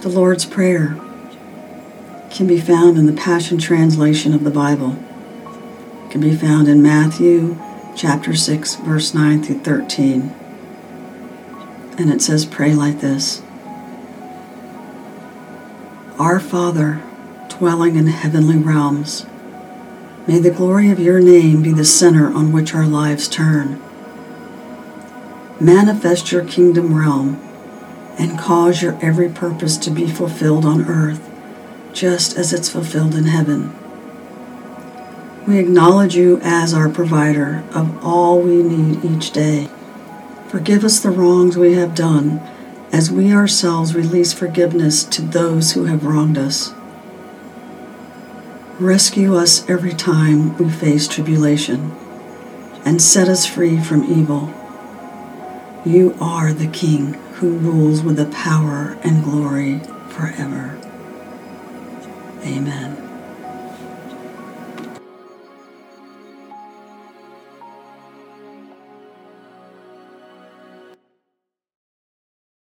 The Lord's Prayer can be found in the Passion Translation of the Bible. It can be found in Matthew chapter 6, verse 9 through 13. And it says, Pray like this Our Father, dwelling in heavenly realms, may the glory of your name be the center on which our lives turn. Manifest your kingdom realm and cause your every purpose to be fulfilled on earth, just as it's fulfilled in heaven. We acknowledge you as our provider of all we need each day. Forgive us the wrongs we have done as we ourselves release forgiveness to those who have wronged us. Rescue us every time we face tribulation and set us free from evil. You are the King who rules with the power and glory forever. Amen.